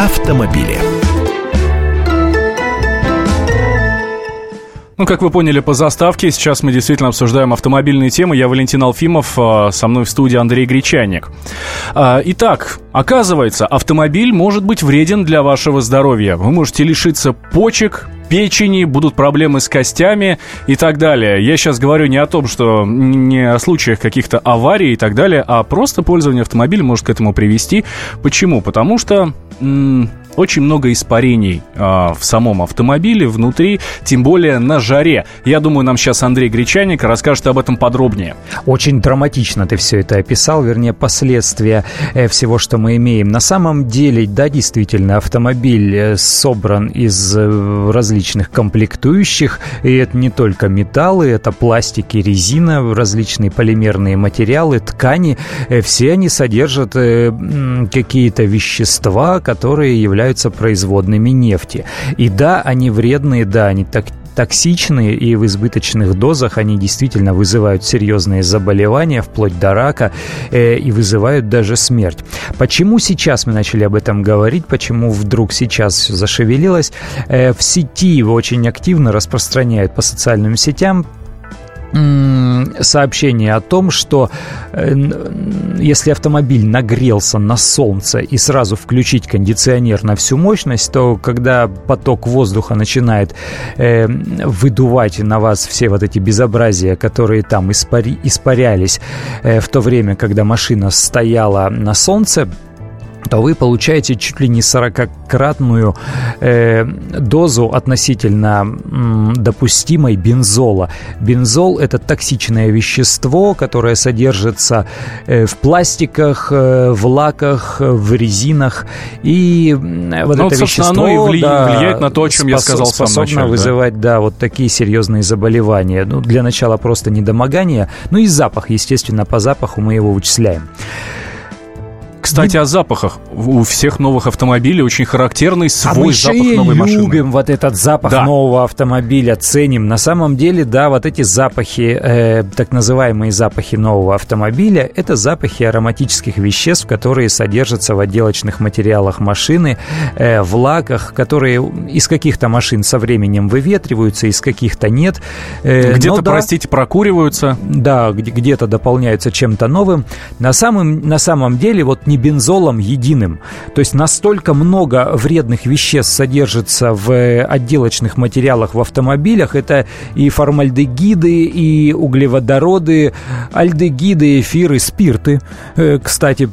автомобили. Ну, как вы поняли по заставке, сейчас мы действительно обсуждаем автомобильные темы. Я Валентин Алфимов, а, со мной в студии Андрей Гречанник. А, итак, оказывается, автомобиль может быть вреден для вашего здоровья. Вы можете лишиться почек, печени, будут проблемы с костями и так далее. Я сейчас говорю не о том, что не о случаях каких-то аварий и так далее, а просто пользование автомобилем может к этому привести. Почему? Потому что 嗯 очень много испарений э, в самом автомобиле, внутри, тем более на жаре. Я думаю, нам сейчас Андрей Гречаник расскажет об этом подробнее. Очень драматично ты все это описал, вернее, последствия э, всего, что мы имеем. На самом деле, да, действительно, автомобиль э, собран из э, различных комплектующих, и это не только металлы, это пластики, резина, различные полимерные материалы, ткани. Все они содержат какие-то вещества, которые являются являются производными нефти. И да, они вредные, да, они так токсичные и в избыточных дозах они действительно вызывают серьезные заболевания, вплоть до рака, э, и вызывают даже смерть. Почему сейчас мы начали об этом говорить, почему вдруг сейчас все зашевелилось? Э, в сети его очень активно распространяют по социальным сетям сообщение о том, что э, если автомобиль нагрелся на солнце и сразу включить кондиционер на всю мощность, то когда поток воздуха начинает э, выдувать на вас все вот эти безобразия, которые там испари, испарялись э, в то время, когда машина стояла на солнце, то вы получаете чуть ли не 40-кратную э, дозу относительно м, допустимой бензола. Бензол – это токсичное вещество, которое содержится э, в пластиках, э, в лаках, в резинах. И вот ну, это вещество оно и вли... да, влияет на то, о чем способ, я сказал способно вызывать, да? да, вот такие серьезные заболевания. Ну, для начала просто недомогание, ну и запах, естественно, по запаху мы его вычисляем. Кстати, о запахах. У всех новых автомобилей очень характерный свой а мы запах новой машины. мы любим вот этот запах да. нового автомобиля, ценим. На самом деле, да, вот эти запахи, э, так называемые запахи нового автомобиля, это запахи ароматических веществ, которые содержатся в отделочных материалах машины, э, в лаках, которые из каких-то машин со временем выветриваются, из каких-то нет. Э, где-то, да, простите, прокуриваются. Да, где-то дополняются чем-то новым. На самом, на самом деле, вот не бензолом единым. То есть настолько много вредных веществ содержится в э, отделочных материалах в автомобилях. Это и формальдегиды, и углеводороды, альдегиды, эфиры, спирты. Э, кстати,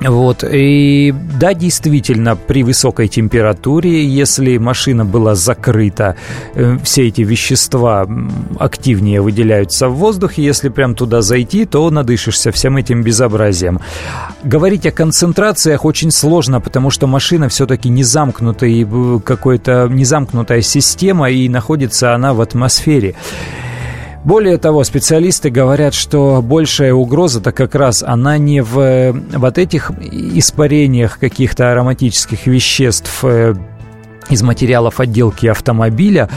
вот, и да, действительно, при высокой температуре, если машина была закрыта, э, все эти вещества активнее выделяются в воздухе, если прям туда зайти, то надышишься всем этим безобразием. Говорить о концентрациях очень сложно, потому что машина все-таки не замкнутая, какой-то незамкнутая система, и находится она в атмосфере. Более того, специалисты говорят, что большая угроза-то как раз она не в вот этих испарениях каких-то ароматических веществ э, из материалов отделки автомобиля,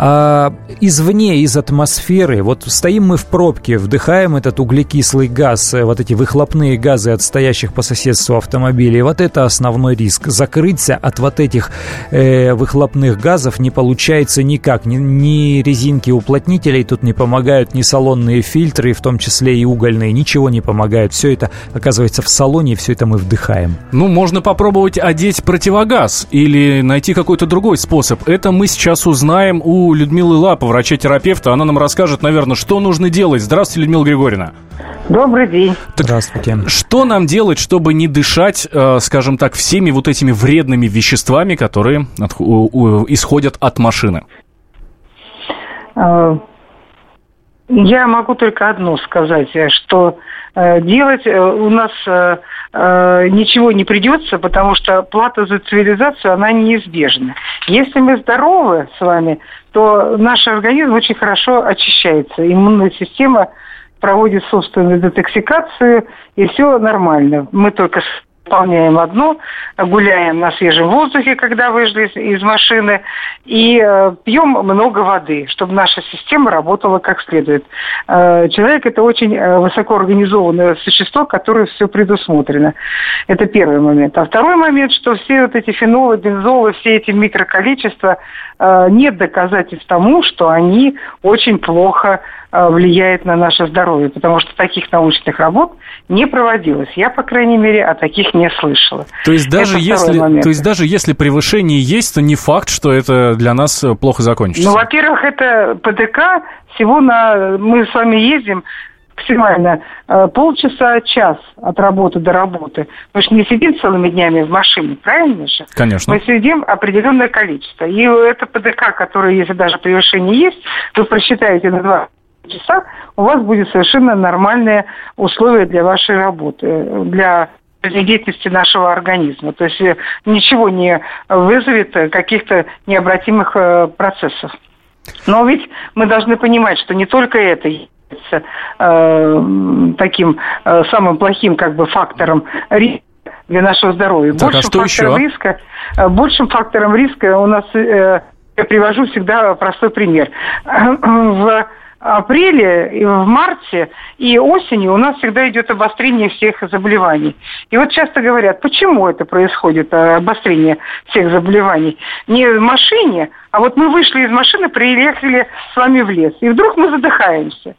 а, извне, из атмосферы, вот стоим мы в пробке, вдыхаем этот углекислый газ, э, вот эти выхлопные газы от стоящих по соседству автомобилей, вот это основной риск. Закрыться от вот этих э, выхлопных газов не получается никак. Ни, ни резинки уплотнителей тут не помогают, ни салонные фильтры, в том числе и угольные, ничего не помогает. Все это оказывается в салоне, и все это мы вдыхаем. Ну, можно попробовать одеть противогаз или найти какой-то другой способ. Это мы сейчас узнаем у Людмилы Лапа, врача-терапевта. Она нам расскажет, наверное, что нужно делать. Здравствуйте, Людмила Григорьевна. Добрый день. Так Здравствуйте. Что нам делать, чтобы не дышать, э, скажем так, всеми вот этими вредными веществами, которые исходят от машины? Э, я могу только одно сказать, что э, делать у нас ничего не придется, потому что плата за цивилизацию, она неизбежна. Если мы здоровы с вами, то наш организм очень хорошо очищается. Иммунная система проводит собственную детоксикацию, и все нормально. Мы только выполняем одно, гуляем на свежем воздухе, когда вышли из, машины, и э, пьем много воды, чтобы наша система работала как следует. Э, человек – это очень э, высокоорганизованное существо, которое все предусмотрено. Это первый момент. А второй момент, что все вот эти фенолы, бензолы, все эти микроколичества, нет доказательств тому, что они очень плохо влияют на наше здоровье, потому что таких научных работ не проводилось. Я, по крайней мере, о таких не слышала. То есть даже, если, то есть даже если превышение есть, то не факт, что это для нас э, плохо закончится? Ну, во-первых, это ПДК всего на... Мы с вами ездим максимально э, полчаса, час от работы до работы. Мы же не сидим целыми днями в машине, правильно же? Конечно. Мы сидим определенное количество. И это ПДК, которое, если даже превышение есть, вы просчитаете на два часа, у вас будет совершенно нормальные условия для вашей работы, для жизнедеятельности нашего организма. То есть э, ничего не вызовет каких-то необратимых э, процессов. Но ведь мы должны понимать, что не только это является э, таким э, самым плохим как бы фактором риска для нашего здоровья. Так, а большим а что фактором еще? риска, э, большим фактором риска у нас э, я привожу всегда простой пример. В апреле, и в марте и осенью у нас всегда идет обострение всех заболеваний. И вот часто говорят, почему это происходит, э, обострение всех заболеваний? Не в машине, а вот мы вышли из машины, приехали с вами в лес, и вдруг мы задыхаемся.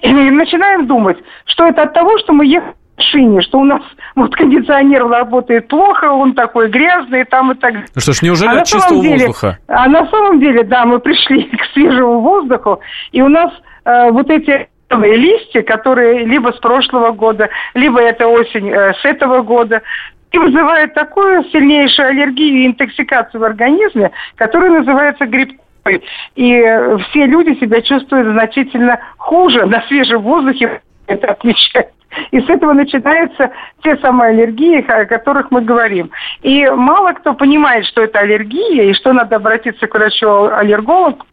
И начинаем думать, что это от того, что мы ехали машине, что у нас вот кондиционер работает плохо, он такой грязный, там и так далее. Ну что ж, неужели а от чистого деле, воздуха? А на самом деле, да, мы пришли к свежему воздуху, и у нас э, вот эти листья, которые либо с прошлого года, либо это осень э, с этого года, и вызывают такую сильнейшую аллергию и интоксикацию в организме, которая называется гриб и э, все люди себя чувствуют значительно хуже на свежем воздухе, это отмечают. И с этого начинаются те самые аллергии, о которых мы говорим. И мало кто понимает, что это аллергия, и что надо обратиться к врачу-аллергологу,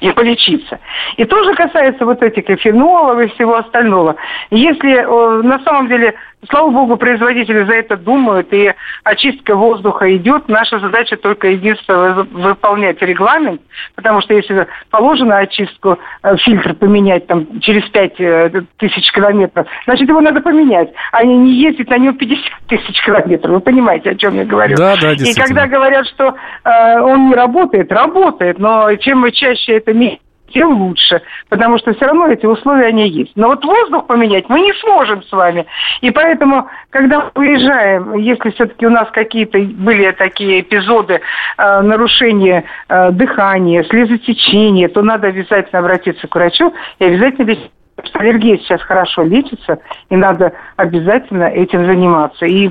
и полечиться. И тоже касается вот этих и фенолов и всего остального. Если э, на самом деле Слава богу, производители за это думают, и очистка воздуха идет. Наша задача только единственное выполнять регламент, потому что если положено очистку, э, фильтр поменять там через 5 э, тысяч километров, значит, его надо поменять, а не ездить на нем 50 тысяч километров. Вы понимаете, о чем я говорю? Да, да, И когда говорят, что э, он не работает, работает, но чем мы чаще это меняем, тем лучше, потому что все равно эти условия, они есть. Но вот воздух поменять мы не сможем с вами. И поэтому, когда мы уезжаем, если все-таки у нас какие-то были такие эпизоды э, нарушения э, дыхания, слезотечения, то надо обязательно обратиться к врачу и обязательно лечить аллергия сейчас хорошо лечится, и надо обязательно этим заниматься. И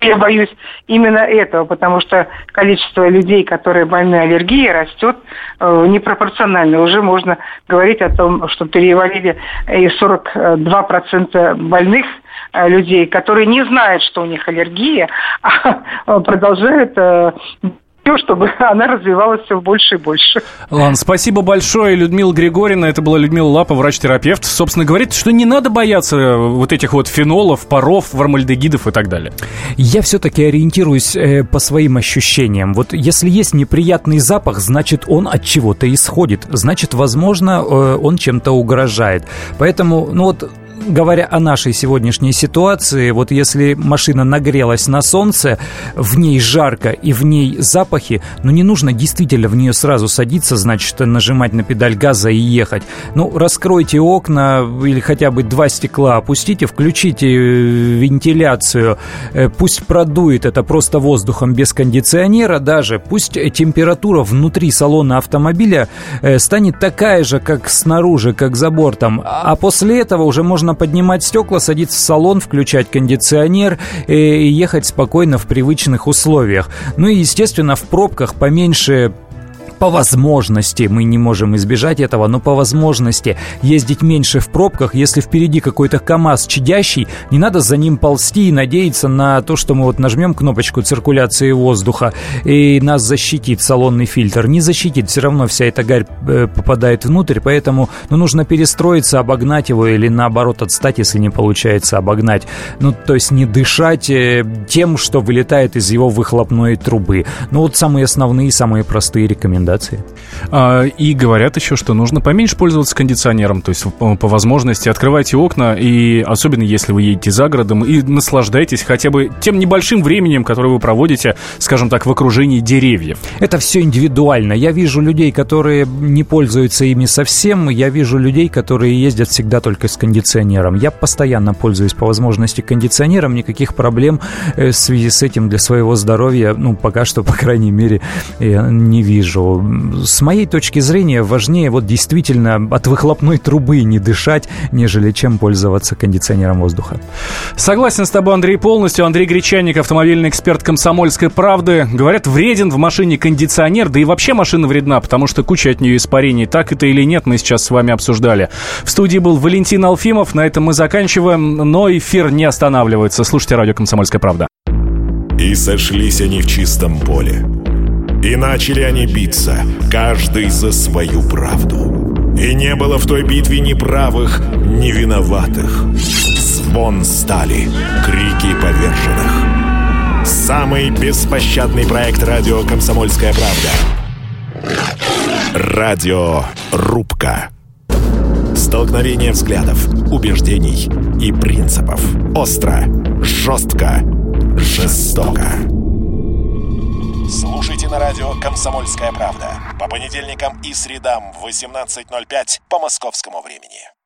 я боюсь именно этого, потому что количество людей, которые больны аллергией, растет э, непропорционально. Уже можно говорить о том, что перевалили и 42% больных э, людей, которые не знают, что у них аллергия, а продолжают э, чтобы она развивалась все больше и больше. Ладно, спасибо большое, Людмила Григорьевна. Это была Людмила Лапа, врач-терапевт. Собственно, говорит, что не надо бояться вот этих вот фенолов, паров, формальдегидов и так далее. Я все-таки ориентируюсь э, по своим ощущениям. Вот если есть неприятный запах, значит, он от чего-то исходит. Значит, возможно, э, он чем-то угрожает. Поэтому, ну вот, говоря о нашей сегодняшней ситуации, вот если машина нагрелась на солнце, в ней жарко и в ней запахи, ну не нужно действительно в нее сразу садиться, значит, нажимать на педаль газа и ехать. Ну, раскройте окна или хотя бы два стекла опустите, включите э, вентиляцию, э, пусть продует это просто воздухом без кондиционера даже, пусть температура внутри салона автомобиля э, станет такая же, как снаружи, как за бортом, а после этого уже можно поднимать стекла, садиться в салон, включать кондиционер и ехать спокойно в привычных условиях. Ну и, естественно, в пробках поменьше по возможности, мы не можем избежать этого, но по возможности ездить меньше в пробках. Если впереди какой-то КАМАЗ чадящий, не надо за ним ползти и надеяться на то, что мы вот нажмем кнопочку циркуляции воздуха и нас защитит салонный фильтр. Не защитит, все равно вся эта гарь э, попадает внутрь, поэтому ну, нужно перестроиться, обогнать его или наоборот отстать, если не получается обогнать. Ну, то есть не дышать э, тем, что вылетает из его выхлопной трубы. Ну, вот самые основные, самые простые рекомендации. А, и говорят еще, что нужно поменьше пользоваться кондиционером, то есть по, возможности открывайте окна, и особенно если вы едете за городом, и наслаждайтесь хотя бы тем небольшим временем, которое вы проводите, скажем так, в окружении деревьев. Это все индивидуально. Я вижу людей, которые не пользуются ими совсем, я вижу людей, которые ездят всегда только с кондиционером. Я постоянно пользуюсь по возможности кондиционером, никаких проблем э, в связи с этим для своего здоровья, ну, пока что, по крайней мере, не вижу. С моей точки зрения, важнее вот действительно от выхлопной трубы не дышать, нежели чем пользоваться кондиционером воздуха. Согласен с тобой, Андрей, полностью. Андрей Гречаник, автомобильный эксперт «Комсомольской правды». Говорят, вреден в машине кондиционер, да и вообще машина вредна, потому что куча от нее испарений. Так это или нет, мы сейчас с вами обсуждали. В студии был Валентин Алфимов. На этом мы заканчиваем, но эфир не останавливается. Слушайте радио «Комсомольская правда». И сошлись они в чистом поле. И начали они биться, каждый за свою правду. И не было в той битве ни правых, ни виноватых. Звон стали, крики поверженных. Самый беспощадный проект радио «Комсомольская правда». Радио «Рубка». Столкновение взглядов, убеждений и принципов. Остро, жестко, жестоко. На радио «Комсомольская правда» по понедельникам и средам в 18.05 по московскому времени.